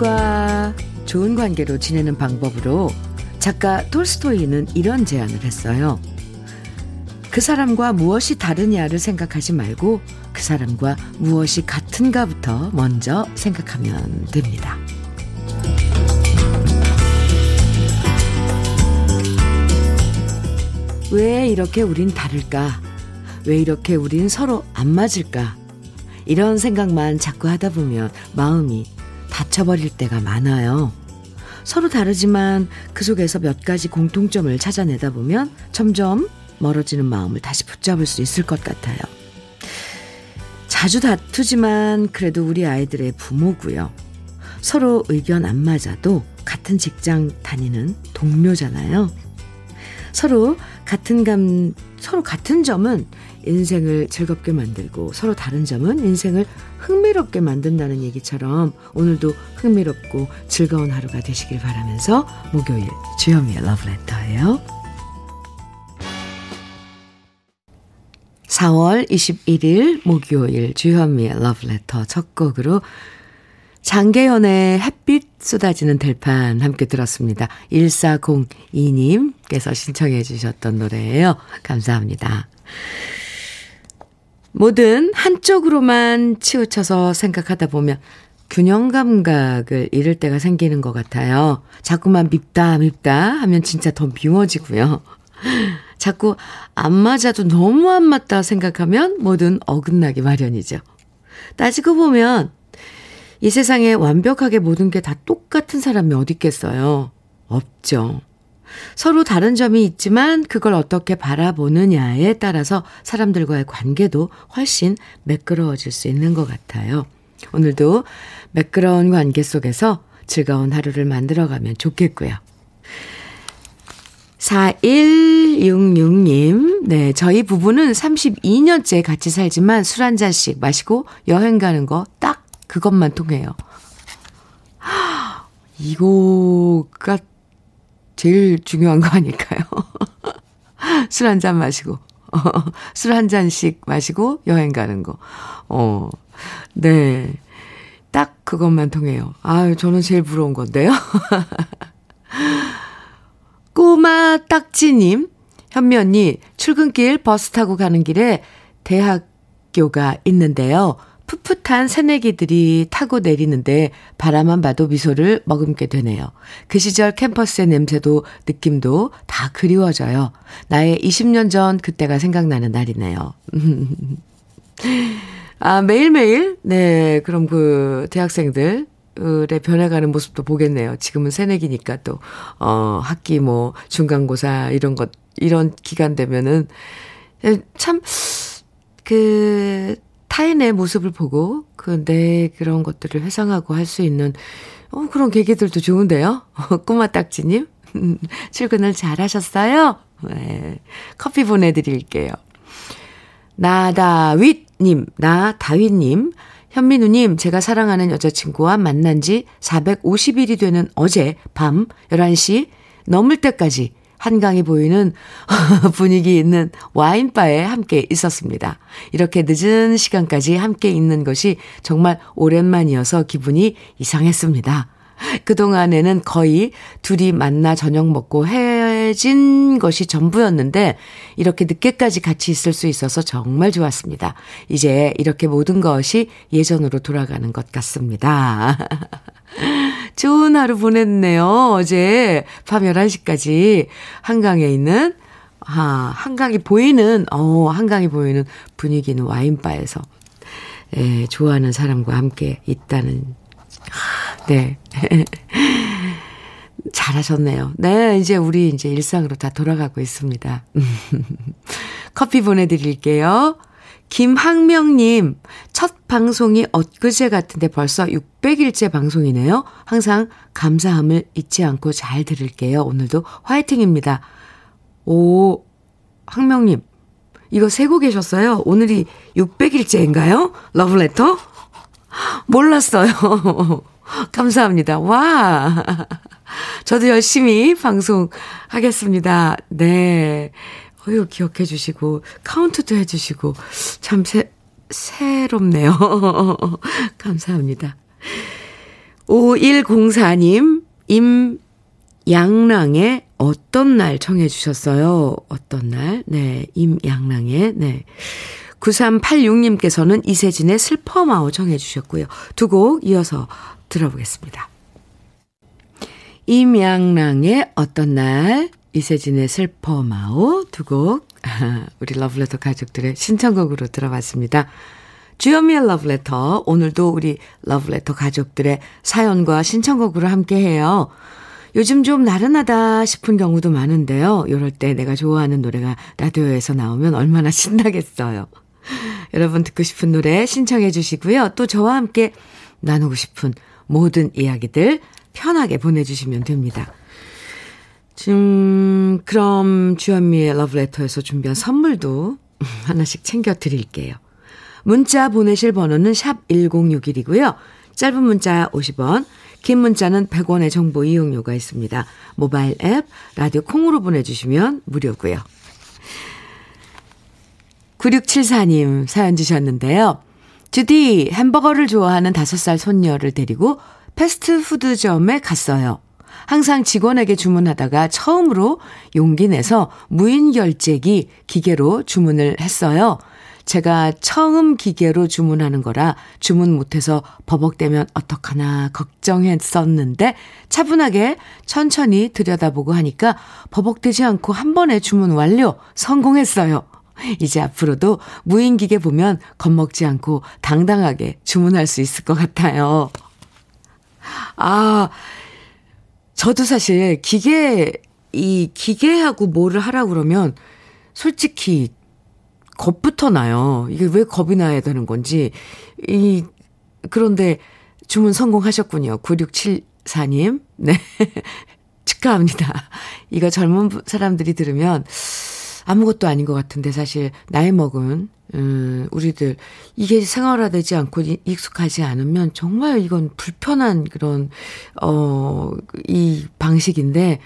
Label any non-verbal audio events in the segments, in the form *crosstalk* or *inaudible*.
사람들과 좋은 관계로 지내는 방법으로 작가 톨스토이는 이런 제안을 했어요. 그 사람과 무엇이 다르냐를 생각하지 말고 그 사람과 무엇이 같은가부터 먼저 생각하면 됩니다. 왜 이렇게 우린 다를까? 왜 이렇게 우린 서로 안 맞을까? 이런 생각만 자꾸 하다 보면 마음이 다쳐버릴 때가 많아요. 서로 다르지만 그 속에서 몇 가지 공통점을 찾아내다 보면 점점 멀어지는 마음을 다시 붙잡을 수 있을 것 같아요. 자주 다투지만 그래도 우리 아이들의 부모고요. 서로 의견 안 맞아도 같은 직장 다니는 동료잖아요. 서로 같은 감, 서로 같은 점은 인생을 즐겁게 만들고 서로 다른 점은 인생을 흥미롭게 만든다는 얘기처럼 오늘도 흥미롭고 즐거운 하루가 되시길 바라면서 목요일 주현미의 러브레터예요. 4월 21일 목요일 주현미의 러브레터 첫 곡으로 장계연의 햇빛 쏟아지는 들판 함께 들었습니다. 1402님께서 신청해 주셨던 노래예요. 감사합니다. 뭐든 한쪽으로만 치우쳐서 생각하다 보면 균형 감각을 잃을 때가 생기는 것 같아요. 자꾸만 밉다, 밉다 하면 진짜 더 미워지고요. *laughs* 자꾸 안 맞아도 너무 안 맞다 생각하면 뭐든 어긋나기 마련이죠. 따지고 보면 이 세상에 완벽하게 모든 게 다 똑같은 사람이 어디 있겠어요? 없죠. 서로 다른 점이 있지만 그걸 어떻게 바라보느냐에 따라서 사람들과의 관계도 훨씬 매끄러워질 수 있는 것 같아요. 오늘도 매끄러운 관계 속에서 즐거운 하루를 만들어가면 좋겠고요. 4166님, 네, 저희 부부는 32년째 같이 살지만 술 한 잔씩 마시고 여행 가는 거 딱 그것만 통해요. 이거가 제일 중요한 거 아닐까요? *laughs* 술 한 잔 마시고, *laughs* 술 한 잔씩 마시고 여행 가는 거. 어, 네. 딱 그것만 통해요. 아유, 저는 제일 부러운 건데요. *laughs* 꼬마 딱지님, 현미 언니, 출근길 버스 타고 가는 길에 대학교가 있는데요. 풋풋한 새내기들이 타고 내리는데 바라만 봐도 미소를 머금게 되네요. 그 시절 캠퍼스의 냄새도 느낌도 다 그리워져요. 나의 20년 전 그때가 생각나는 날이네요. *laughs* 아, 매일매일? 네, 그럼 그 대학생들, 의 변해가는 모습도 보겠네요. 지금은 새내기니까 또, 어, 학기 뭐, 중간고사, 이런 것, 이런 기간 되면은, 참, 그, 타인의 모습을 보고 그 내 그런 것들을 회상하고 할 수 있는 어, 그런 계기들도 좋은데요. *laughs* 꼬마 딱지님 *laughs* 출근을 잘 하셨어요? 네. 커피 보내드릴게요. 나다윗님, 나다윗님, 현민우님, 제가 사랑하는 여자친구와 만난 지 450일이 되는 어제 밤 11시 넘을 때까지 한강이 보이는 *laughs* 분위기 있는 와인바에 함께 있었습니다. 이렇게 늦은 시간까지 함께 있는 것이 정말 오랜만이어서 기분이 이상했습니다. 그동안에는 거의 둘이 만나 저녁 먹고 헤어진 것이 전부였는데 이렇게 늦게까지 같이 있을 수 있어서 정말 좋았습니다. 이제 이렇게 모든 것이 예전으로 돌아가는 것 같습니다. *laughs* 좋은 하루 보냈네요. 어제 밤 11시까지 한강에 있는, 아, 한강이 보이는, 어, 한강이 보이는 분위기 있는 와인바에서, 예, 좋아하는 사람과 함께 있다는, 네. *laughs* 잘하셨네요. 네, 이제 우리 이제 일상으로 다 돌아가고 있습니다. *laughs* 커피 보내드릴게요. 김학명님, 첫 방송이 엊그제 같은데 벌써 600일째 방송이네요. 항상 감사함을 잊지 않고 잘 들을게요. 오늘도 화이팅입니다. 오, 학명님, 이거 세고 계셨어요? 오늘이 600일째인가요? 러브레터? 몰랐어요. *laughs* 감사합니다. 와. 저도 열심히 방송하겠습니다. 네. 어유 기억해 주시고 카운트도 해 주시고 참 새, 새롭네요. *laughs* 감사합니다. 5104님, 임양랑의 어떤 날 청해 주셨어요. 어떤 날? 네, 임양랑의, 네. 9386님께서는 이세진의 슬퍼마오 청해 주셨고요. 두 곡 이어서 들어보겠습니다. 임양랑의 어떤 날, 이세진의 슬퍼 마오 두 곡, *laughs* 우리 러블레터 가족들의 신청곡으로 들어봤습니다. 주현미의 러브레터. 오늘도 우리 러브레터 가족들의 사연과 신청곡으로 함께 해요. 요즘 좀 나른하다 싶은 경우도 많은데요. 이럴 때 내가 좋아하는 노래가 라디오에서 나오면 얼마나 *laughs* 신나겠어요. 여러분 듣고 싶은 노래 신청해 주시고요. 또 저와 함께 나누고 싶은 모든 이야기들 편하게 보내주시면 됩니다. 지금 그럼 주현미의 러브레터에서 준비한 선물도 *laughs* 하나씩 챙겨 드릴게요. 문자 보내실 번호는 샵 1061이고요. 짧은 문자 50원, 긴 문자는 100원의 정보 이용료가 있습니다. 모바일 앱, 라디오 콩으로 보내주시면 무료고요. 9674님 사연 주셨는데요. 주디 햄버거를 좋아하는 5살 손녀를 데리고 패스트푸드점에 갔어요. 항상 직원에게 주문하다가 처음으로 용기 내서 무인 결제기 기계로 주문을 했어요. 제가 처음 기계로 주문하는 거라 주문 못해서 버벅대면 어떡하나 걱정했었는데 차분하게 천천히 들여다보고 하니까 버벅대지 않고 한 번에 주문 완료 성공했어요. 이제 앞으로도 무인기계 보면 겁먹지 않고 당당하게 주문할 수 있을 것 같아요. 아, 저도 사실 기계, 이 기계하고 뭐를 하라고 그러면 솔직히 겁부터 나요. 이게 왜 겁이 나야 되는 건지. 이, 그런데 주문 성공하셨군요. 9674님. *laughs* 네. 축하합니다. 이거 젊은 사람들이 들으면 아무것도 아닌 것 같은데 사실 나이 먹은 음, 우리들 이게 생활화되지 않고 익숙하지 않으면 정말 이건 불편한 그런 어 이 방식인데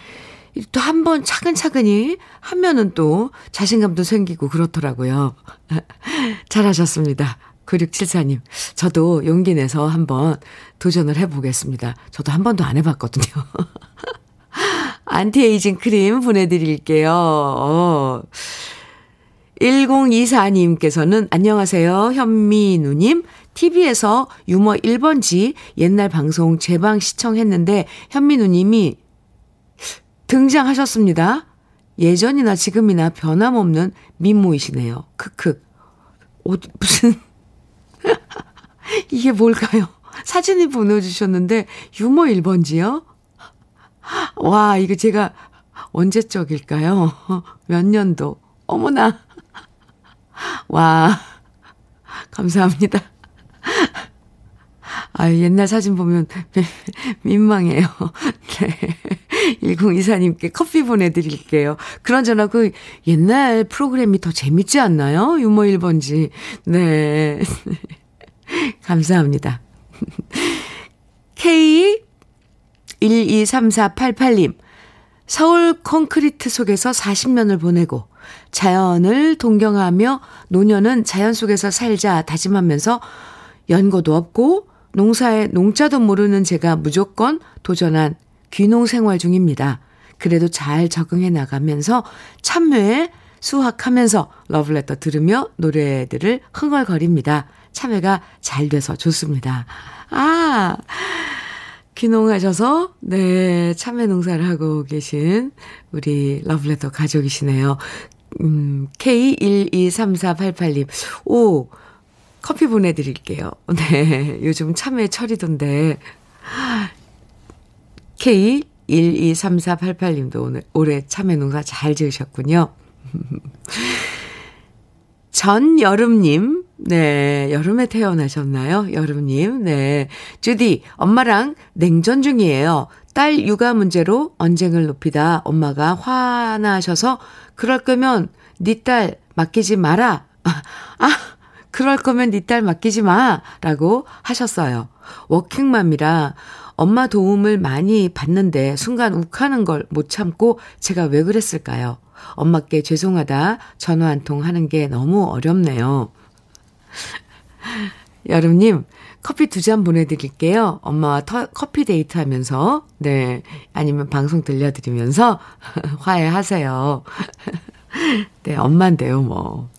또 한 번 차근차근히 하면은 또 자신감도 생기고 그렇더라고요. *laughs* 잘하셨습니다. 9674님, 저도 용기 내서 한번 도전을 해보겠습니다. 저도 한 번도 안 해봤거든요. *laughs* 안티에이징 크림 보내드릴게요. 어. 1024님께서는 안녕하세요. 현미누님. TV에서 유머 1번지 옛날 방송 재방 시청했는데 현미누님이 등장하셨습니다. 예전이나 지금이나 변함없는 민모이시네요. 크크. 옷, 무슨, *laughs* 이게 뭘까요? 사진이 보내주셨는데, 유머 1번지요? 와, 이거 제가 언제적일까요? *laughs* 몇 년도? 어머나. 와, 감사합니다. 아, 옛날 사진 보면 민망해요. 네. 1024님께 커피 보내드릴게요. 그런저나 그 옛날 프로그램이 더 재밌지 않나요? 유머 1번지. 네. 감사합니다. K123488님. 서울 콘크리트 속에서 40년을 보내고 자연을 동경하며 노년은 자연 속에서 살자 다짐하면서 연고도 없고 농사에 농자도 모르는 제가 무조건 도전한 귀농 생활 중입니다. 그래도 잘 적응해 나가면서 참외에 수확하면서 러블레터 들으며 노래들을 흥얼거립니다. 참외가 잘 돼서 좋습니다. 아, 귀농하셔서, 네, 참외 농사를 하고 계신 우리 러블레터 가족이시네요. 음, K123488님. 오, 커피 보내드릴게요. *laughs* 네, 요즘 참외 철이던데. K123488님도 오늘 올해 참외 농사 잘 지으셨군요. *laughs* 전여름님, 네, 여름에 태어나셨나요? 여름님, 네. 주디, 엄마랑 냉전 중이에요. 딸 육아 문제로 언쟁을 높이다 엄마가 화나셔서 그럴 거면 네 딸 맡기지 마라. 아, 그럴 거면 네 딸 맡기지 마. 라고 하셨어요. 워킹맘이라 엄마 도움을 많이 받는데 순간 욱하는 걸 못 참고 제가 왜 그랬을까요? 엄마께 죄송하다 전화 한 통 하는 게 너무 어렵네요. *laughs* 여름님, 커피 두 잔 보내드릴게요. 엄마와 터, 커피 데이트 하면서, 네. 아니면 방송 들려드리면서 *laughs* 화해하세요. *laughs* 네, 엄만데요, 뭐.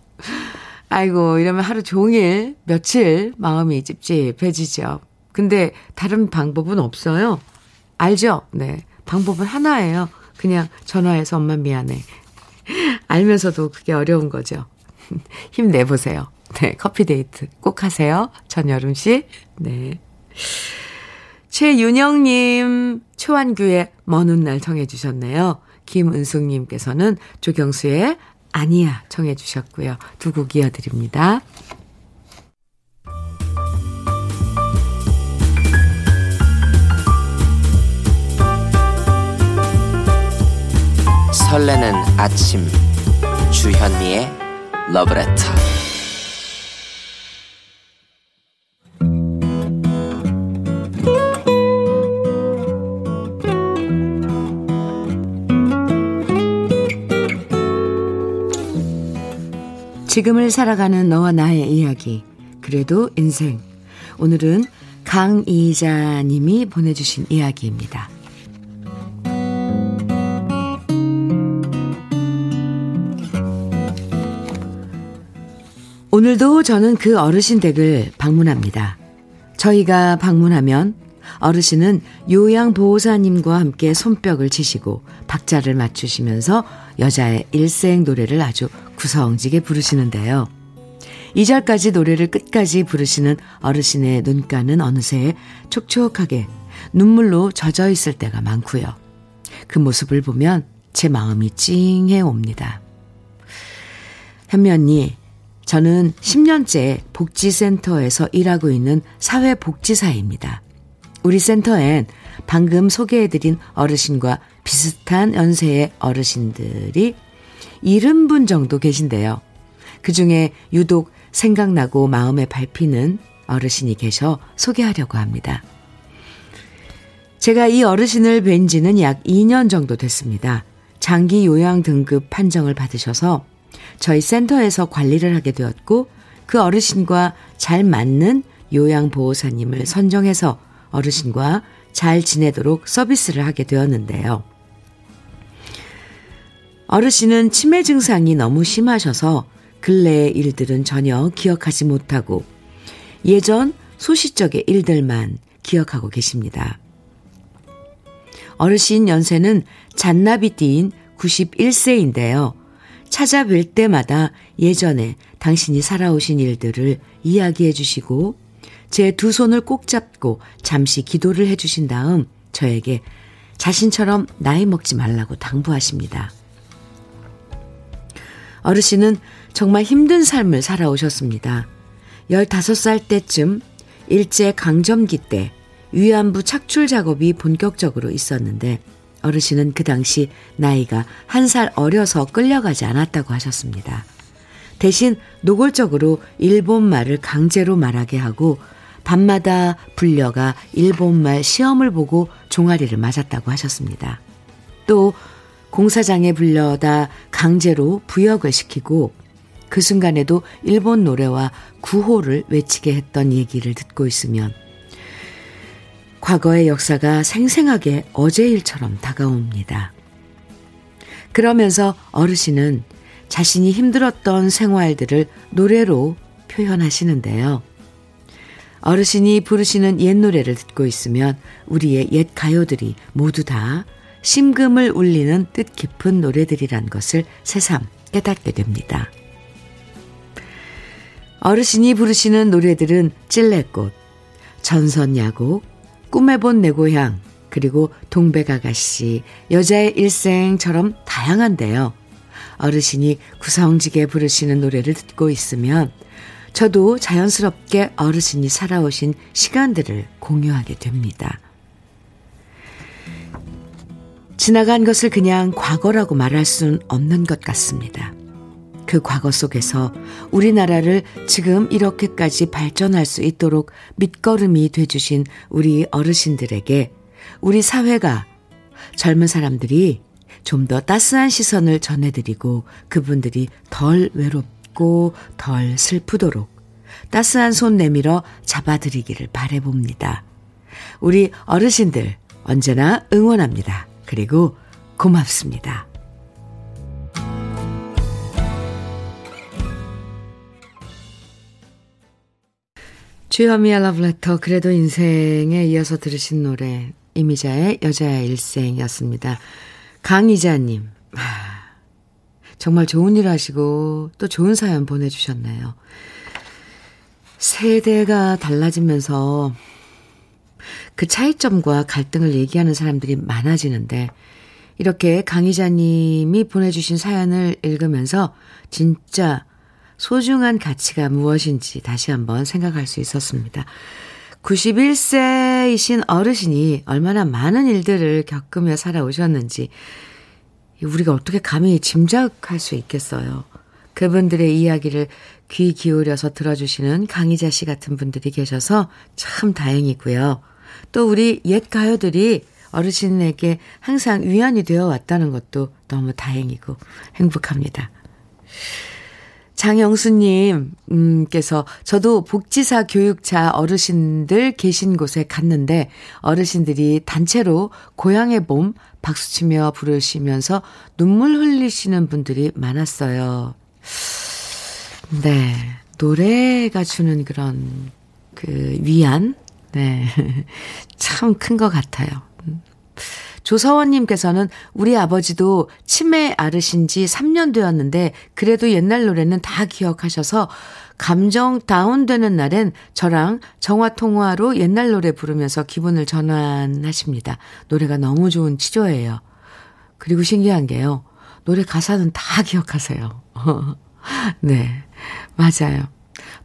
아이고, 이러면 하루 종일, 며칠 마음이 찝찝해지죠. 근데 다른 방법은 없어요. 알죠? 네. 방법은 하나예요. 그냥 전화해서 엄마 미안해. 알면서도 그게 어려운 거죠. 힘내보세요. *laughs* 네, 커피 데이트 꼭 하세요. 전여름 씨. 네. 최윤영님, 초안규의 먼 훗날 청해주셨네요. 김은숙님께서는 조경수의 아니야 청해주셨고요. 두 곡 이어드립니다. 설레는 아침 주현미의 러브레터 지금을 살아가는 너와 나의 이야기 그래도 인생 오늘은 강이자님이 보내주신 이야기입니다. 오늘도 저는 그 어르신 댁을 방문합니다. 저희가 방문하면 어르신은 요양보호사님과 함께 손뼉을 치시고 박자를 맞추시면서 여자의 일생 노래를 아주 구성지게 부르시는데요. 2절까지 노래를 끝까지 부르시는 어르신의 눈가는 어느새 촉촉하게 눈물로 젖어 있을 때가 많고요. 그 모습을 보면 제 마음이 찡해 옵니다. 현미 언니, 저는 10년째 복지센터에서 일하고 있는 사회복지사입니다. 우리 센터엔 방금 소개해드린 어르신과 비슷한 연세의 어르신들이 70분 정도 계신데요. 그 중에 유독 생각나고 마음에 밟히는 어르신이 계셔 소개하려고 합니다. 제가 이 어르신을 뵌 지는 약 2년 정도 됐습니다. 장기 요양 등급 판정을 받으셔서 저희 센터에서 관리를 하게 되었고 그 어르신과 잘 맞는 요양보호사님을 선정해서 어르신과 잘 지내도록 서비스를 하게 되었는데요. 어르신은 치매 증상이 너무 심하셔서 근래의 일들은 전혀 기억하지 못하고 예전 소시적의 일들만 기억하고 계십니다. 어르신 연세는 잔나비띠인 91세인데요. 찾아뵐 때마다 예전에 당신이 살아오신 일들을 이야기해 주시고 제 두 손을 꼭 잡고 잠시 기도를 해 주신 다음 저에게 자신처럼 나이 먹지 말라고 당부하십니다. 어르신은 정말 힘든 삶을 살아오셨습니다. 15살 때쯤 일제 강점기 때 위안부 착출 작업이 본격적으로 있었는데 어르신은 그 당시 나이가 한 살 어려서 끌려가지 않았다고 하셨습니다. 대신 노골적으로 일본 말을 강제로 말하게 하고 밤마다 불려가 일본말 시험을 보고 종아리를 맞았다고 하셨습니다. 또 공사장에 불려다 강제로 부역을 시키고 그 순간에도 일본 노래와 구호를 외치게 했던 얘기를 듣고 있으면 과거의 역사가 생생하게 어제 일처럼 다가옵니다. 그러면서 어르신은 자신이 힘들었던 생활들을 노래로 표현하시는데요. 어르신이 부르시는 옛 노래를 듣고 있으면 우리의 옛 가요들이 모두 다 심금을 울리는 뜻깊은 노래들이란 것을 새삼 깨닫게 됩니다. 어르신이 부르시는 노래들은 찔레꽃, 전선야곡, 꿈에 본 내 고향, 그리고 동백아가씨, 여자의 일생처럼 다양한데요. 어르신이 구성지게 부르시는 노래를 듣고 있으면 저도 자연스럽게 어르신이 살아오신 시간들을 공유하게 됩니다. 지나간 것을 그냥 과거라고 말할 수는 없는 것 같습니다. 그 과거 속에서 우리나라를 지금 이렇게까지 발전할 수 있도록 밑거름이 돼주신 우리 어르신들에게 우리 사회가 젊은 사람들이 좀 더 따스한 시선을 전해드리고 그분들이 덜 외롭고 덜 슬프도록 따스한 손 내밀어 잡아드리기를 바래봅니다. 우리 어르신들 언제나 응원합니다. 그리고 고맙습니다. 주현미의 러브레터 그래도 인생에 이어서 들으신 노래 이미자의 여자의 일생이었습니다. 강이자님 정말 좋은 일 하시고 또 좋은 사연 보내주셨네요. 세대가 달라지면서 그 차이점과 갈등을 얘기하는 사람들이 많아지는데 이렇게 강희자님이 보내주신 사연을 읽으면서 진짜 소중한 가치가 무엇인지 다시 한번 생각할 수 있었습니다. 91세이신 어르신이 얼마나 많은 일들을 겪으며 살아오셨는지 우리가 어떻게 감히 짐작할 수 있겠어요. 그분들의 이야기를 귀 기울여서 들어주시는 강희자 씨 같은 분들이 계셔서 참 다행이고요. 또 우리 옛 가요들이 어르신에게 항상 위안이 되어 왔다는 것도 너무 다행이고 행복합니다. 장영수님, 음,께서 저도 복지사 교육차 어르신들 계신 곳에 갔는데 어르신들이 단체로 고향의 봄 박수치며 부르시면서 눈물 흘리시는 분들이 많았어요. 네. 노래가 주는 그런 그 위안, 네. *laughs* 참 큰 것 같아요. 조서원님께서는 우리 아버지도 치매 앓으신 지 3년 되었는데 그래도 옛날 노래는 다 기억하셔서 감정 다운되는 날엔 저랑 정화통화로 옛날 노래 부르면서 기분을 전환하십니다. 노래가 너무 좋은 치료예요. 그리고 신기한 게요. 노래 가사는 다 기억하세요. *laughs* 네, 맞아요.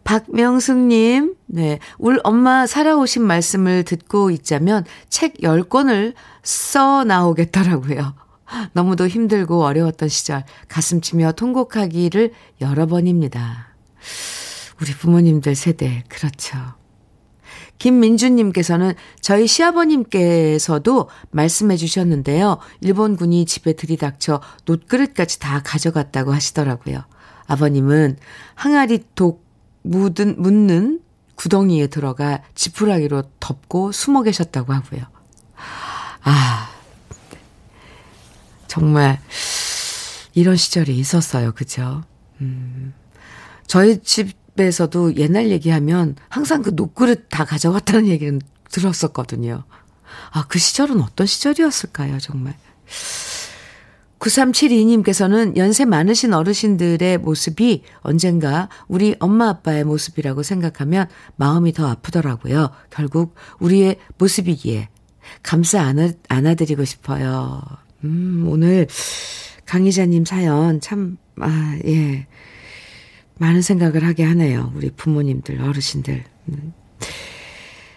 박명숙님, 네. 울 엄마 살아오신 말씀을 듣고 있자면 책 10권을 써 나오겠더라고요. *laughs* 너무도 힘들고 어려웠던 시절 가슴 치며 통곡하기를 여러 번입니다. 우리 부모님들 세대, 그렇죠. 김민주님께서는 저희 시아버님께서도 말씀해 주셨는데요. 일본군이 집에 들이닥쳐 놋그릇까지 다 가져갔다고 하시더라고요. 아버님은 항아리 독 묻은, 묻는 구덩이에 들어가 지푸라기로 덮고 숨어 계셨다고 하고요. 아, 정말 이런 시절이 있었어요. 그죠? 음. 저희 집에서도 옛날 얘기하면 항상 그 녹그릇 다 가져갔다는 얘기는 들었었거든요. 아, 그 시절은 어떤 시절이었을까요, 정말. 9372님께서는 연세 많으신 어르신들의 모습이 언젠가 우리 엄마 아빠의 모습이라고 생각하면 마음이 더 아프더라고요. 결국 우리의 모습이기에 감싸 안아, 안아드리고 싶어요. 음, 오늘 강희자님 사연 참, 아, 예. 많은 생각을 하게 하네요. 우리 부모님들, 어르신들. 음.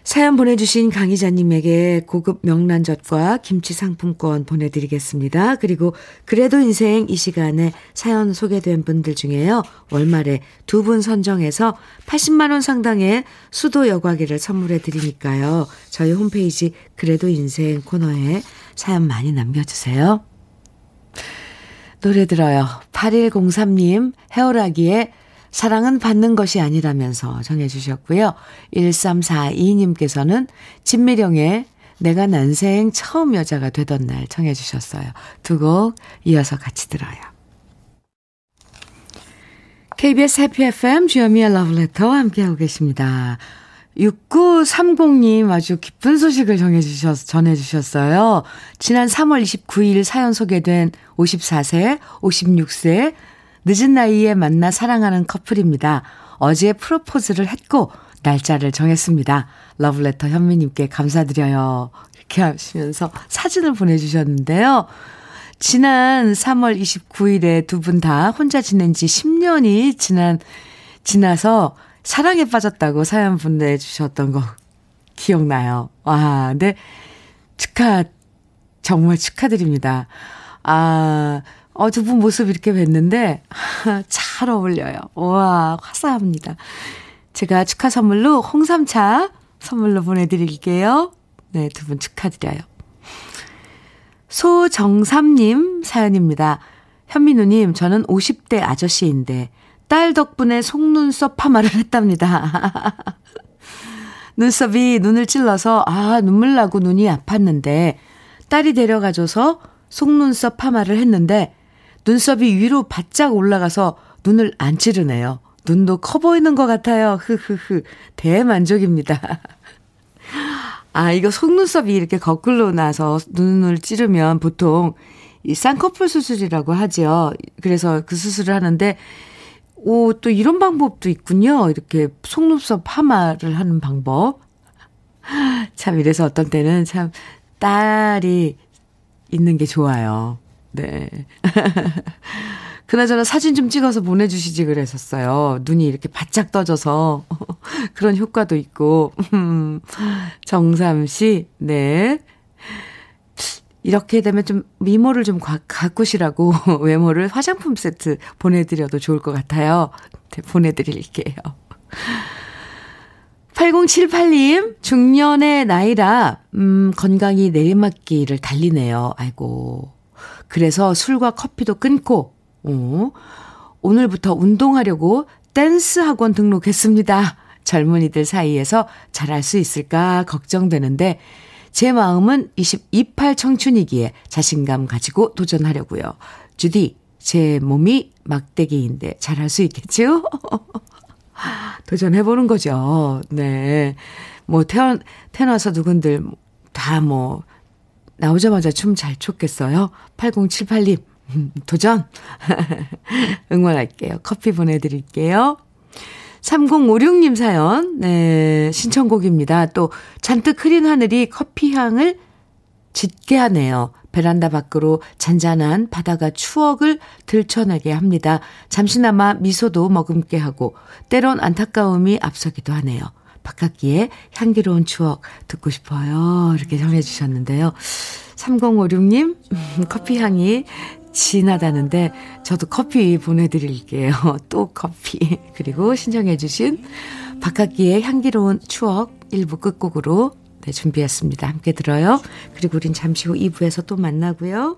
사연 보내주신 강희자님에게 고급 명란젓과 김치 상품권 보내드리겠습니다. 그리고 그래도 인생 이 시간에 사연 소개된 분들 중에요. 월말에 두 분 선정해서 80만원 상당의 수도 여과기를 선물해 드리니까요. 저희 홈페이지 그래도 인생 코너에 사연 많이 남겨주세요. 노래 들어요. 8103님, 헤어라기에 사랑은 받는 것이 아니라면서 정해주셨고요. 1342님께서는 진미령의 내가 난생 처음 여자가 되던 날 청해주셨어요. 두 곡 이어서 같이 들어요. KBS 해피 FM 주여미의 러브레터와 함께하고 계십니다. 6930님 아주 기쁜 소식을 정해주셔서, 전해주셨어요. 지난 3월 29일 사연 소개된 54세, 56세, 늦은 나이에 만나 사랑하는 커플입니다. 어제 프로포즈를 했고 날짜를 정했습니다. 러브레터 현미님께 감사드려요. 이렇게 하시면서 사진을 보내주셨는데요. 지난 3월 29일에 두 분 다 혼자 지낸 지 10년이 지난, 지나서 사랑에 빠졌다고 사연 보내주셨던 거 기억나요. 와, 네. 축하, 정말 축하드립니다. 아, 어, 두 분 모습 이렇게 뵀는데, *laughs* 잘 어울려요. 와, 화사합니다. 제가 축하 선물로 홍삼차 선물로 보내드릴게요. 네, 두 분 축하드려요. 소정삼님 사연입니다. 현민우님, 저는 50대 아저씨인데, 딸 덕분에 속눈썹 파마를 했답니다. *laughs* 눈썹이 눈을 찔러서 아 눈물 나고 눈이 아팠는데 딸이 데려가줘서 속눈썹 파마를 했는데 눈썹이 위로 바짝 올라가서 눈을 안 찌르네요. 눈도 커 보이는 것 같아요. 흐흐흐. 대만족입니다. *laughs* 아, 이거 속눈썹이 이렇게 거꾸로 나서 눈을 찌르면 보통 이 쌍꺼풀 수술이라고 하죠. 그래서 그 수술을 하는데, 오, 또 이런 방법도 있군요. 이렇게 속눈썹 파마를 하는 방법. *laughs* 참, 이래서 어떤 때는 참, 딸이 있는 게 좋아요. 네. *laughs* 그나저나 사진 좀 찍어서 보내주시지 그랬었어요. 눈이 이렇게 바짝 떠져서 *laughs* 그런 효과도 있고. *laughs* 정삼 씨, 네. 이렇게 되면 좀 미모를 좀 가꾸시라고 외모를 화장품 세트 보내드려도 좋을 것 같아요. 네, 보내드릴게요. 8078님, 중년의 나이라, 음, 건강이 내리막길을 달리네요. 아이고. 그래서 술과 커피도 끊고, 어, 오늘부터 운동하려고 댄스 학원 등록했습니다. 젊은이들 사이에서 잘할 수 있을까 걱정되는데, 제 마음은 28 청춘이기에 자신감 가지고 도전하려고요. 주디, 제 몸이 막대기인데 잘할 수 있겠죠? *laughs* 도전해보는 거죠. 네. 뭐, 태어, 태어나서 누군들 다 뭐, 나오자마자 춤 잘 췄겠어요? 8078님, 도전! *laughs* 응원할게요. 커피 보내드릴게요. 3056님 사연, 네, 신청곡입니다. 또, 잔뜩 흐린 하늘이 커피 향을 짙게 하네요. 베란다 밖으로 잔잔한 바다가 추억을 들춰내게 합니다. 잠시나마 미소도 머금게 하고 때론 안타까움이 앞서기도 하네요. 바깥기에 향기로운 추억 듣고 싶어요. 이렇게 전해주셨는데요. 3056님, *laughs* 커피 향이 진하다는데 저도 커피 보내드릴게요. *laughs* 또 커피. *laughs* 그리고 신청해 주신 바깥기에 향기로운 추억 일부 끝곡으로 네, 준비했습니다. 함께 들어요. 그리고 우린 잠시 후 2부에서 또 만나고요.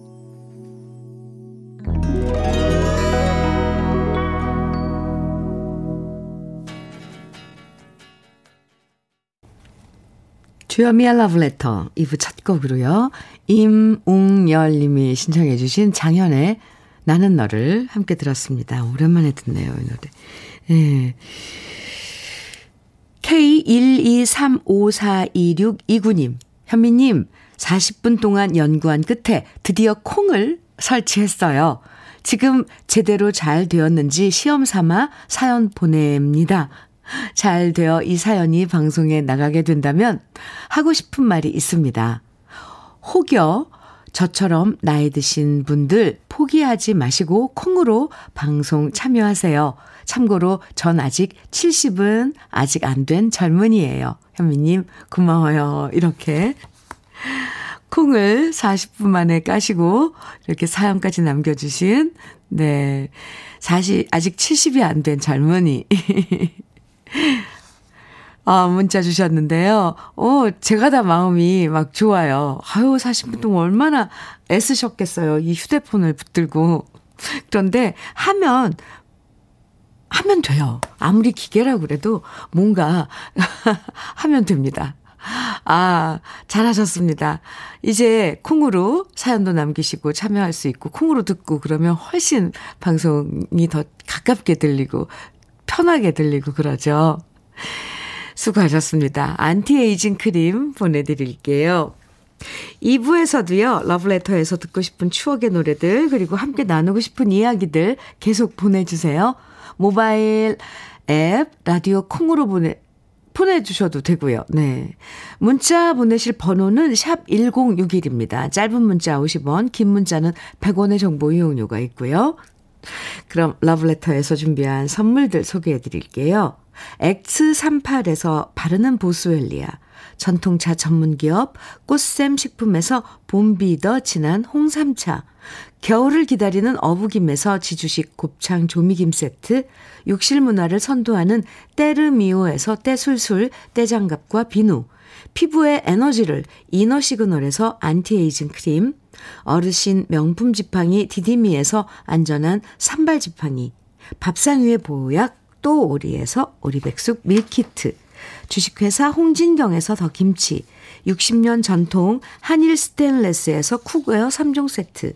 주현미의 Letter 2부 첫 곡으로요. 임웅열 님이 신청해 주신 장현의 나는 너를 함께 들었습니다. 오랜만에 듣네요, 이 노래. 예. K123542629님, 현미님, 40분 동안 연구한 끝에 드디어 콩을 설치했어요. 지금 제대로 잘 되었는지 시험 삼아 사연 보냅니다. 잘 되어 이 사연이 방송에 나가게 된다면 하고 싶은 말이 있습니다. 혹여 저처럼 나이 드신 분들 포기하지 마시고 콩으로 방송 참여하세요. 참고로 전 아직 70은 아직 안 된 젊은이에요. 현미님 고마워요. 이렇게 콩을 40분 만에 까시고 이렇게 사연까지 남겨주신 네 사실 아직 70이 안 된 젊은이 *laughs* 아, 문자 주셨는데요. 어, 제가 다 마음이 막 좋아요. 아유, 40분 동안 얼마나 애쓰셨겠어요. 이 휴대폰을 붙들고. 그런데 하면, 하면 돼요. 아무리 기계라고 그래도 뭔가 *laughs* 하면 됩니다. 아, 잘하셨습니다. 이제 콩으로 사연도 남기시고 참여할 수 있고, 콩으로 듣고 그러면 훨씬 방송이 더 가깝게 들리고, 편하게 들리고 그러죠. 수고하셨습니다. 안티에이징 크림 보내드릴게요. 2부에서도요, 러브레터에서 듣고 싶은 추억의 노래들, 그리고 함께 나누고 싶은 이야기들 계속 보내주세요. 모바일 앱, 라디오 콩으로 보내, 보내주셔도 되고요. 네. 문자 보내실 번호는 샵 1061입니다. 짧은 문자 50원, 긴 문자는 100원의 정보 이용료가 있고요. 그럼 러브레터에서 준비한 선물들 소개해 드릴게요. X38에서 바르는 보스웰리아, 전통차 전문기업 꽃샘 식품에서 봄비더 진한 홍삼차, 겨울을 기다리는 어부김에서 지주식 곱창 조미김 세트, 욕실 문화를 선도하는 때르미오에서 때술술 때장갑과 비누, 피부의 에너지를 이너 시그널에서 안티에이징 크림, 어르신 명품 지팡이 디디미에서 안전한 삼발 지팡이, 밥상 위의 보약 또 오리에서 오리백숙 밀키트, 주식회사 홍진경에서 더 김치, 60년 전통 한일 스테인레스에서 cookware 3종 세트,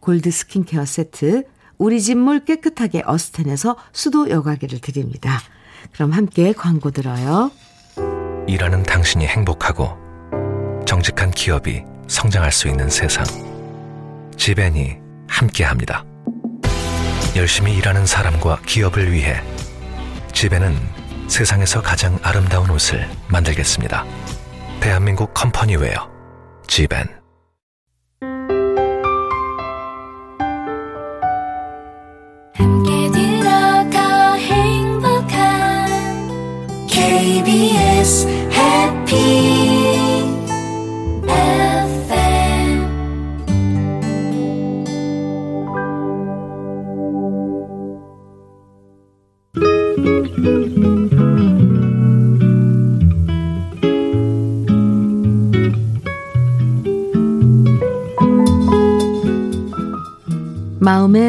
골드 스킨케어 세트, 우리 집 물 깨끗하게 어스텐에서 수도 여과기를 드립니다. 그럼 함께 광고 들어요. 일하는 당신이 행복하고 정직한 기업이 성장할 수 있는 세상. 지벤이 함께합니다. 열심히 일하는 사람과 기업을 위해 지벤은 세상에서 가장 아름다운 옷을 만들겠습니다. 대한민국 컴퍼니웨어 지벤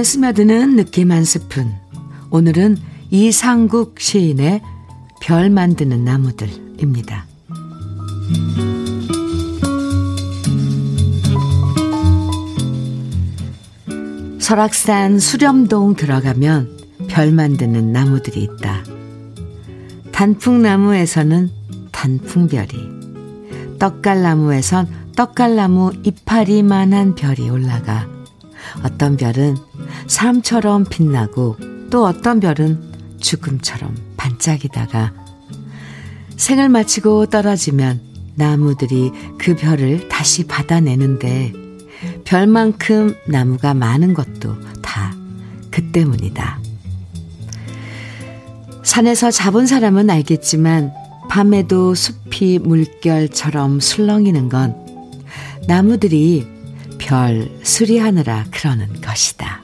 스며드는 느낌 한 스푼. 오늘은 이상국 시인의 별 만드는 나무들입니다. 설악산 수렴동 들어가면 별 만드는 나무들이 있다. 단풍나무에서는 단풍별이, 떡갈나무에선 떡갈나무 이파리만한 별이 올라가 어떤 별은 사람처럼 빛나고 또 어떤 별은 죽음처럼 반짝이다가 생을 마치고 떨어지면 나무들이 그 별을 다시 받아내는데 별만큼 나무가 많은 것도 다 그 때문이다. 산에서 잡은 사람은 알겠지만 밤에도 숲이 물결처럼 술렁이는 건 나무들이 별 수리하느라 그러는 것이다.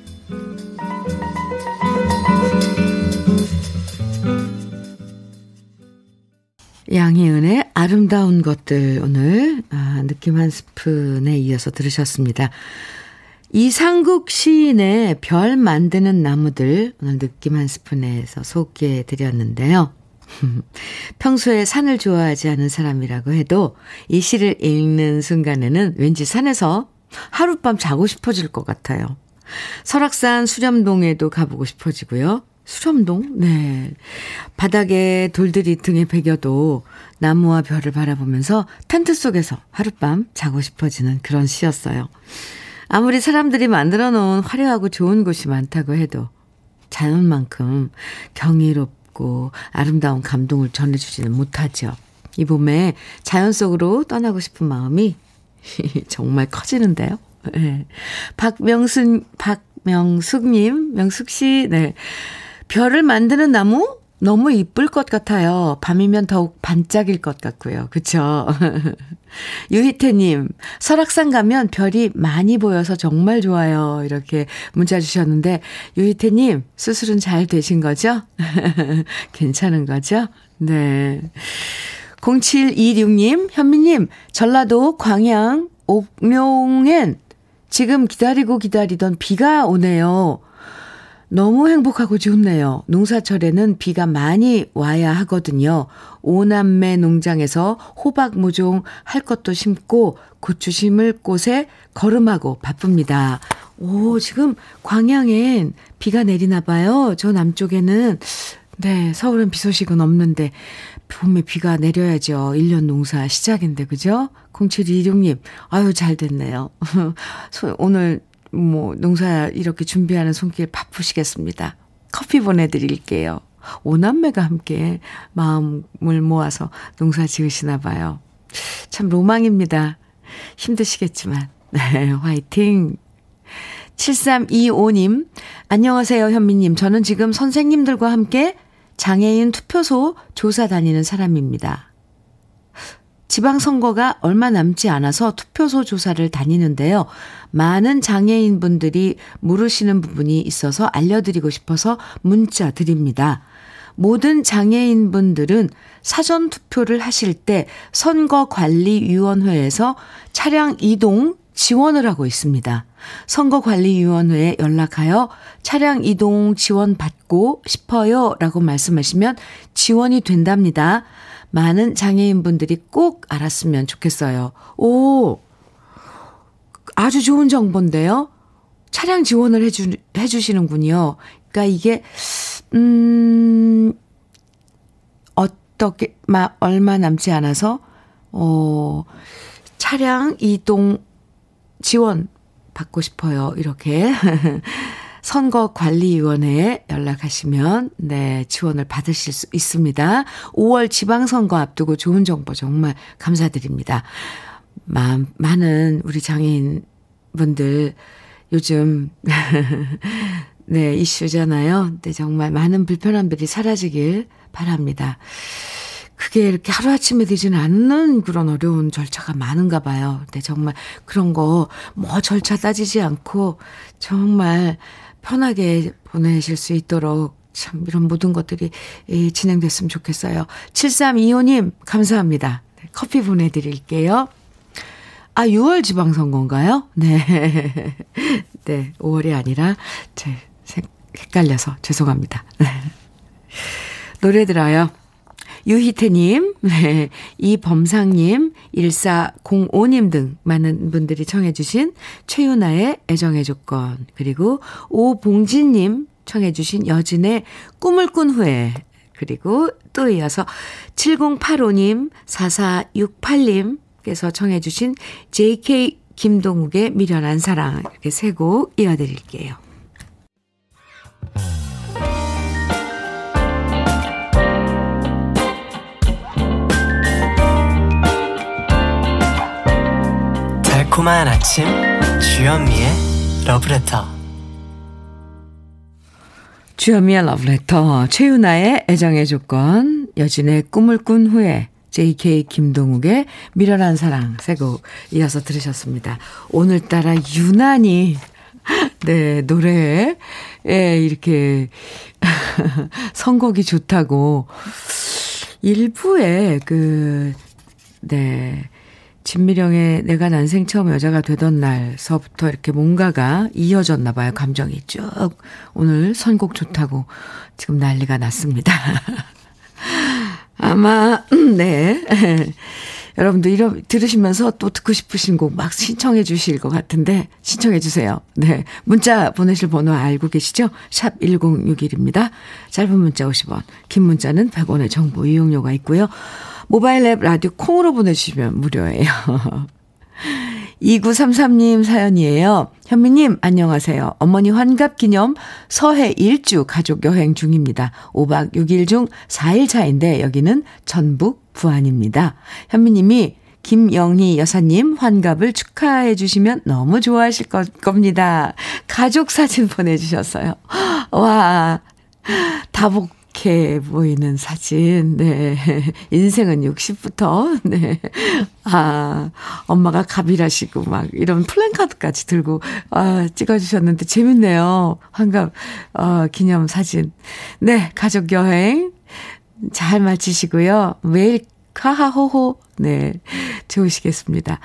양희은의 아름다운 것들 오늘 아, 느낌 한 스푼에 이어서 들으셨습니다. 이상국 시인의 별 만드는 나무들 오늘 느낌 한 스푼에서 소개해 드렸는데요. *laughs* 평소에 산을 좋아하지 않은 사람이라고 해도 이 시를 읽는 순간에는 왠지 산에서 하룻밤 자고 싶어질 것 같아요. 설악산 수렴동에도 가보고 싶어지고요. 수렴동? 네. 바닥에 돌들이 등에 베겨도 나무와 별을 바라보면서 텐트 속에서 하룻밤 자고 싶어지는 그런 시였어요. 아무리 사람들이 만들어 놓은 화려하고 좋은 곳이 많다고 해도 자연만큼 경이롭고 아름다운 감동을 전해주지는 못하죠. 이 봄에 자연 속으로 떠나고 싶은 마음이 *laughs* 정말 커지는데요. 네. 박명순, 박명숙님, 명숙씨, 네. 별을 만드는 나무? 너무 이쁠 것 같아요. 밤이면 더욱 반짝일 것 같고요. 그쵸? *laughs* 유희태님, 설악산 가면 별이 많이 보여서 정말 좋아요. 이렇게 문자 주셨는데, 유희태님, 수술은 잘 되신 거죠? *laughs* 괜찮은 거죠? 네. 0726님, 현미님, 전라도 광양 옥룡엔 지금 기다리고 기다리던 비가 오네요. 너무 행복하고 좋네요. 농사철에는 비가 많이 와야 하거든요. 오남매 농장에서 호박 모종 할 것도 심고 고추 심을 곳에 걸음하고 바쁩니다. 오, 지금 광양엔 비가 내리나 봐요. 저 남쪽에는 네, 서울은 비 소식은 없는데 봄에 비가 내려야죠. 1년 농사 시작인데, 그죠? 0726님, 아유, 잘 됐네요. *laughs* 오늘 뭐 농사 이렇게 준비하는 손길 바쁘시겠습니다. 커피 보내드릴게요. 오남매가 함께 마음을 모아서 농사 지으시나 봐요. 참 로망입니다. 힘드시겠지만. *laughs* 네, 화이팅! 7325님, 안녕하세요, 현미님. 저는 지금 선생님들과 함께 장애인 투표소 조사 다니는 사람입니다. 지방선거가 얼마 남지 않아서 투표소 조사를 다니는데요. 많은 장애인분들이 모르시는 부분이 있어서 알려드리고 싶어서 문자 드립니다. 모든 장애인분들은 사전 투표를 하실 때 선거관리위원회에서 차량 이동 지원을 하고 있습니다. 선거관리위원회에 연락하여 차량 이동 지원 받고 싶어요 라고 말씀하시면 지원이 된답니다. 많은 장애인분들이 꼭 알았으면 좋겠어요. 오! 아주 좋은 정보인데요? 차량 지원을 해주, 해주시는군요. 그러니까 이게, 음, 어떻게, 마, 얼마 남지 않아서, 어, 차량 이동 지원 받고 싶어요. 이렇게. *laughs* 선거관리위원회에 연락하시면 네, 지원을 받으실 수 있습니다. 5월 지방선거 앞두고 좋은 정보 정말 감사드립니다. 마, 많은 우리 장애인 분들 요즘 *laughs* 네, 이슈잖아요. 네, 정말 많은 불편함들이 사라지길 바랍니다. 그게 이렇게 하루아침에 되지는 않는 그런 어려운 절차가 많은가 봐요. 근데 정말 그런 거 뭐 절차 따지지 않고 정말 편하게 보내실 수 있도록 참 이런 모든 것들이 진행됐으면 좋겠어요. 7325님, 감사합니다. 네, 커피 보내드릴게요. 아, 6월 지방선거인가요? 네. *laughs* 네, 5월이 아니라, 제, 헷갈려서 죄송합니다. 네. *laughs* 노래 들어요. 유희태님, *laughs* 네, 이범상님, 1405님 등 많은 분들이 청해주신 최윤아의 애정의 조건, 그리고 오봉진님 청해주신 여진의 꿈을 꾼 후에, 그리고 또 이어서 7085님, 4468님께서 청해주신 JK 김동욱의 미련한 사랑, 이렇게 세 곡 이어드릴게요. 달콤한 아침 주현미의 러브레터 주현미의 러브레터 최윤아의 애정의 조건 여진의 꿈을 꾼 후에 JK 김동욱의 미련한 사랑 세곡 이어서 들으셨습니다. 오늘따라 유난히 네 노래에 이렇게 *laughs* 선곡이 좋다고 일부에 그 네 진미령의 내가 난생 처음 여자가 되던 날서부터 이렇게 뭔가가 이어졌나 봐요. 감정이 쭉 오늘 선곡 좋다고 지금 난리가 났습니다. *laughs* 아마 *clears throat* 네. *laughs* 여러분들 이러 들으시면서 또 듣고 싶으신 곡 막 신청해 주실 것 같은데 신청해 주세요. 네. 문자 보내실 번호 알고 계시죠? 샵 1061입니다. 짧은 문자 50원, 긴 문자는 100원의 정보 이용료가 있고요. 모바일 앱 라디오 콩으로 보내주시면 무료예요. *laughs* 2933님 사연이에요. 현미님, 안녕하세요. 어머니 환갑 기념 서해 일주 가족 여행 중입니다. 5박 6일 중 4일 차인데 여기는 전북 부안입니다. 현미님이 김영희 여사님 환갑을 축하해 주시면 너무 좋아하실 것, 겁니다. 가족 사진 보내주셨어요. *gasps* 와, 다복 이렇게 보이는 사진. 네. *laughs* 인생은 60부터, *laughs* 네. 아, 엄마가 갑이라시고 막 이런 플랜카드까지 들고, 아, 찍어 주셨는데 재밌네요. 환갑, 어, 기념 사진. 네. 가족 여행 잘 마치시고요. 매일 카하호호. 네. 좋으시겠습니다.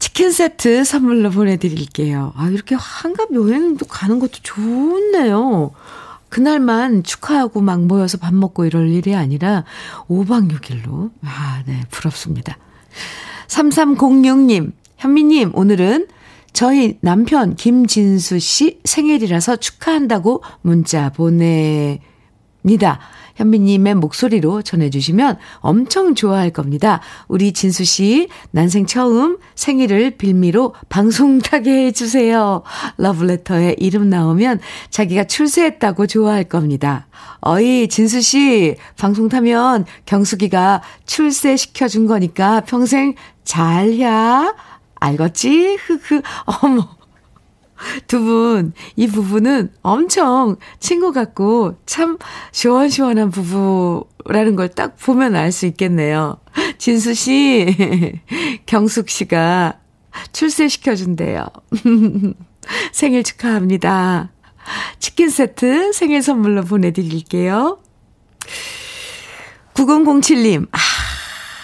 치킨 세트 선물로 보내드릴게요. 아, 이렇게 한갑 여행도 가는 것도 좋네요. 그날만 축하하고 막 모여서 밥 먹고 이럴 일이 아니라 5박 6일로. 아, 네, 부럽습니다. 3306님, 현미님, 오늘은 저희 남편 김진수 씨 생일이라서 축하한다고 문자 보냅니다. 현미님의 목소리로 전해주시면 엄청 좋아할 겁니다. 우리 진수 씨, 난생 처음 생일을 빌미로 방송 타게 해주세요. 러브레터에 이름 나오면 자기가 출세했다고 좋아할 겁니다. 어이, 진수 씨, 방송 타면 경숙이가 출세시켜준 거니까 평생 잘야. 알겠지? *laughs* 흐흐. 어머. 두 분, 이 부부는 엄청 친구 같고 참 시원시원한 부부라는 걸 딱 보면 알 수 있겠네요. 진수 씨, *laughs* 경숙 씨가 출세시켜준대요. *laughs* 생일 축하합니다. 치킨 세트 생일 선물로 보내드릴게요. 9007님, 아,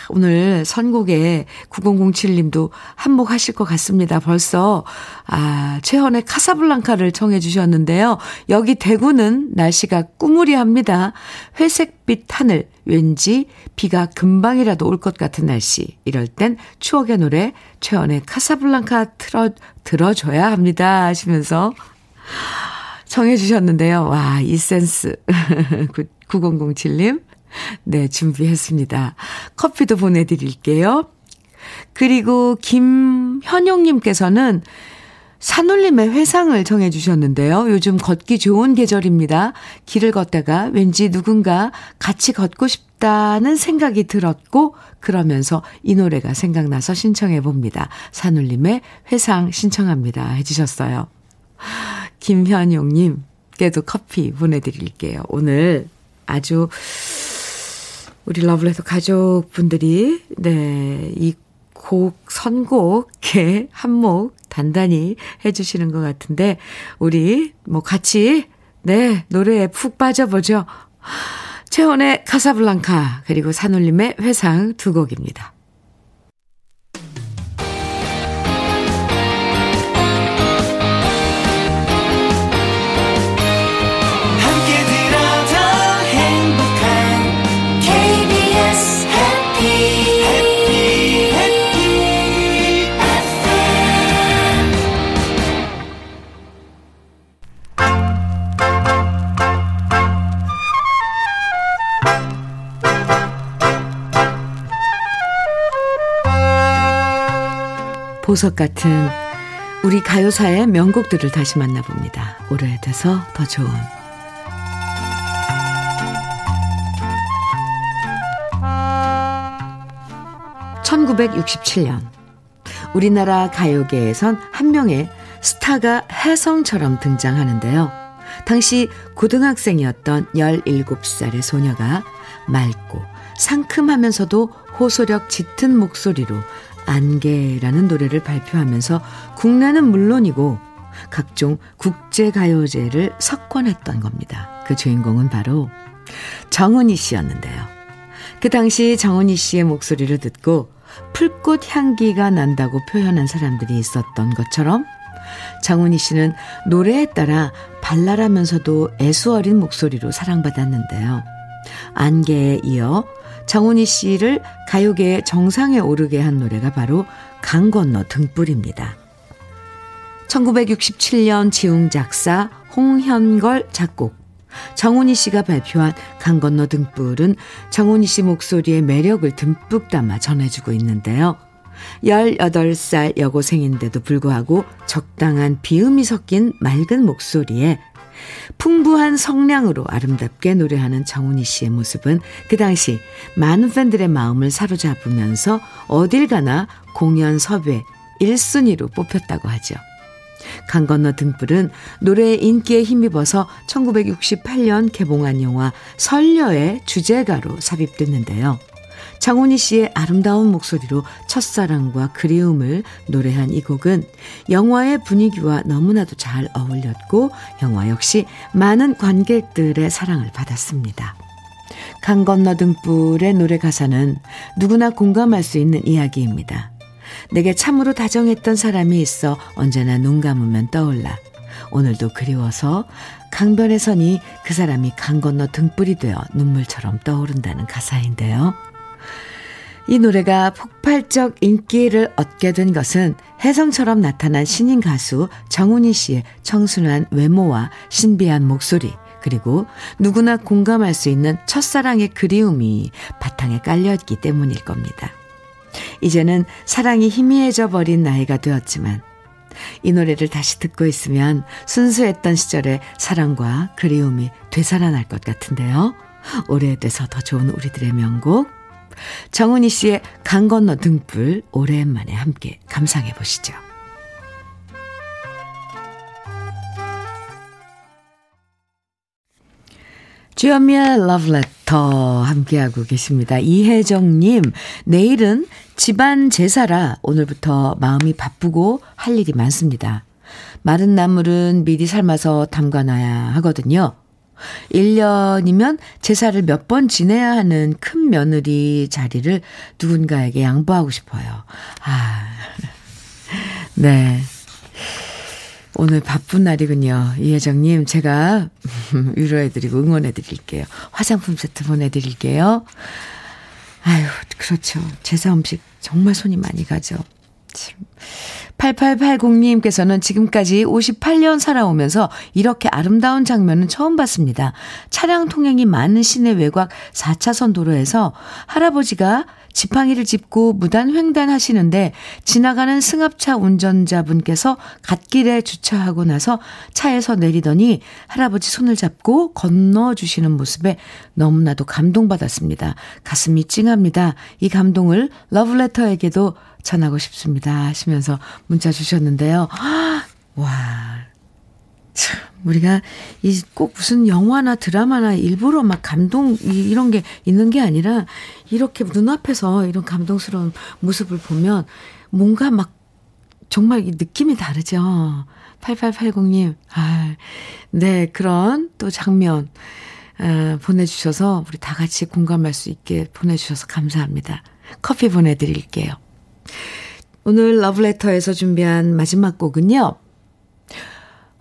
오늘 선곡에 9007님도 한몫하실 것 같습니다. 벌써, 아, 최헌의 카사블랑카를 청해 주셨는데요. 여기 대구는 날씨가 꾸무리합니다. 회색빛 하늘, 왠지 비가 금방이라도 올 것 같은 날씨. 이럴 땐 추억의 노래, 최헌의 카사블랑카 틀어, 들어줘야 합니다. 하시면서 청해 주셨는데요. 와, 이 센스. *laughs* 9007님. *laughs* 네, 준비했습니다. 커피도 보내드릴게요. 그리고 김현용님께서는 산울림의 회상을 정해 주셨는데요. 요즘 걷기 좋은 계절입니다. 길을 걷다가 왠지 누군가 같이 걷고 싶다는 생각이 들었고, 그러면서 이 노래가 생각나서 신청해 봅니다. 산울림의 회상 신청합니다. 해주셨어요. 김현용님께도 커피 보내드릴게요. 오늘 아주 우리 러블레터 가족분들이, 네, 이 곡, 선곡에 한몫 단단히 해주시는 것 같은데, 우리 뭐 같이, 네, 노래에 푹 빠져보죠. 최원의 카사블랑카, 그리고 산울림의 회상 두 곡입니다. 보석 같은 우리 가요사의 명곡들을 다시 만나봅니다. 오래돼서 더 좋은. (1967년) 우리나라 가요계에선 한 명의 스타가 혜성처럼 등장하는데요. 당시 고등학생이었던 17살의 소녀가 맑고 상큼하면서도 호소력 짙은 목소리로 안개라는 노래를 발표하면서 국내는 물론이고 각종 국제가요제를 석권했던 겁니다. 그 주인공은 바로 정은희 씨였는데요. 그 당시 정은희 씨의 목소리를 듣고 풀꽃 향기가 난다고 표현한 사람들이 있었던 것처럼 정은희 씨는 노래에 따라 발랄하면서도 애수어린 목소리로 사랑받았는데요. 안개에 이어 정은희 씨를 가요계의 정상에 오르게 한 노래가 바로 강 건너 등불입니다. 1967년 지웅 작사, 홍현걸 작곡, 정훈이 씨가 발표한 강 건너 등불은 정훈이 씨 목소리의 매력을 듬뿍 담아 전해주고 있는데요. 18살 여고생인데도 불구하고 적당한 비음이 섞인 맑은 목소리에 풍부한 성량으로 아름답게 노래하는 정훈이 씨의 모습은 그 당시 많은 팬들의 마음을 사로잡으면서 어딜 가나 공연 섭외 1순위로 뽑혔다고 하죠. 강 건너 등불은 노래의 인기에 힘입어서 1968년 개봉한 영화 설녀의 주제가로 삽입됐는데요. 장훈희 씨의 아름다운 목소리로 첫사랑과 그리움을 노래한 이 곡은 영화의 분위기와 너무나도 잘 어울렸고 영화 역시 많은 관객들의 사랑을 받았습니다. 강 건너 등불의 노래 가사는 누구나 공감할 수 있는 이야기입니다. 내게 참으로 다정했던 사람이 있어 언제나 눈 감으면 떠올라. 오늘도 그리워서 강변에 서니 그 사람이 강 건너 등불이 되어 눈물처럼 떠오른다는 가사인데요. 이 노래가 폭발적 인기를 얻게 된 것은 혜성처럼 나타난 신인 가수 정훈이 씨의 청순한 외모와 신비한 목소리, 그리고 누구나 공감할 수 있는 첫사랑의 그리움이 바탕에 깔려있기 때문일 겁니다. 이제는 사랑이 희미해져 버린 나이가 되었지만 이 노래를 다시 듣고 있으면 순수했던 시절의 사랑과 그리움이 되살아날 것 같은데요. 오래돼서 더 좋은 우리들의 명곡 정은희 씨의 강 건너 등불 오랜만에 함께 감상해 보시죠. 주현미의 러브레터 함께하고 계십니다. 이혜정님, 내일은 집안 제사라 오늘부터 마음이 바쁘고 할 일이 많습니다. 마른 나물은 미리 삶아서 담가놔야 하거든요. 1년이면 제사를 몇 번 지내야 하는 큰 며느리 자리를 누군가에게 양보하고 싶어요. 아, *laughs* 네. 오늘 바쁜 날이군요. 이혜정님, 제가 *laughs* 위로해드리고 응원해드릴게요. 화장품 세트 보내드릴게요. 아유, 그렇죠. 제사 음식 정말 손이 많이 가죠. 참. 8880님께서는 지금까지 58년 살아오면서 이렇게 아름다운 장면은 처음 봤습니다. 차량 통행이 많은 시내 외곽 4차선 도로에서 할아버지가 지팡이를 짚고 무단 횡단 하시는데 지나가는 승합차 운전자분께서 갓길에 주차하고 나서 차에서 내리더니 할아버지 손을 잡고 건너주시는 모습에 너무나도 감동받았습니다. 가슴이 찡합니다. 이 감동을 러브레터에게도 전하고 싶습니다. 하시면서 문자 주셨는데요. *gasps* 와. 참, 우리가 이 꼭 무슨 영화나 드라마나 일부러 막 감동 이- 이런 게 있는 게 아니라 이렇게 눈앞에서 이런 감동스러운 모습을 보면 뭔가 막 정말 이 느낌이 다르죠. 8880님. 아, 네, 그런 또 장면 어, 보내주셔서 우리 다 같이 공감할 수 있게 보내주셔서 감사합니다. 커피 보내드릴게요. 오늘 러브레터에서 준비한 마지막 곡은요.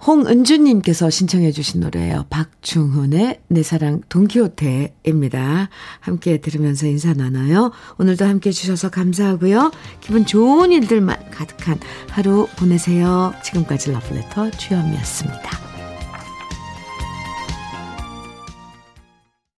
홍은주님께서 신청해 주신 노래예요. 박중훈의 내 사랑 돈키호테입니다. 함께 들으면서 인사 나눠요. 오늘도 함께 해주셔서 감사하고요. 기분 좋은 일들만 가득한 하루 보내세요. 지금까지 러브레터 주현미였습니다.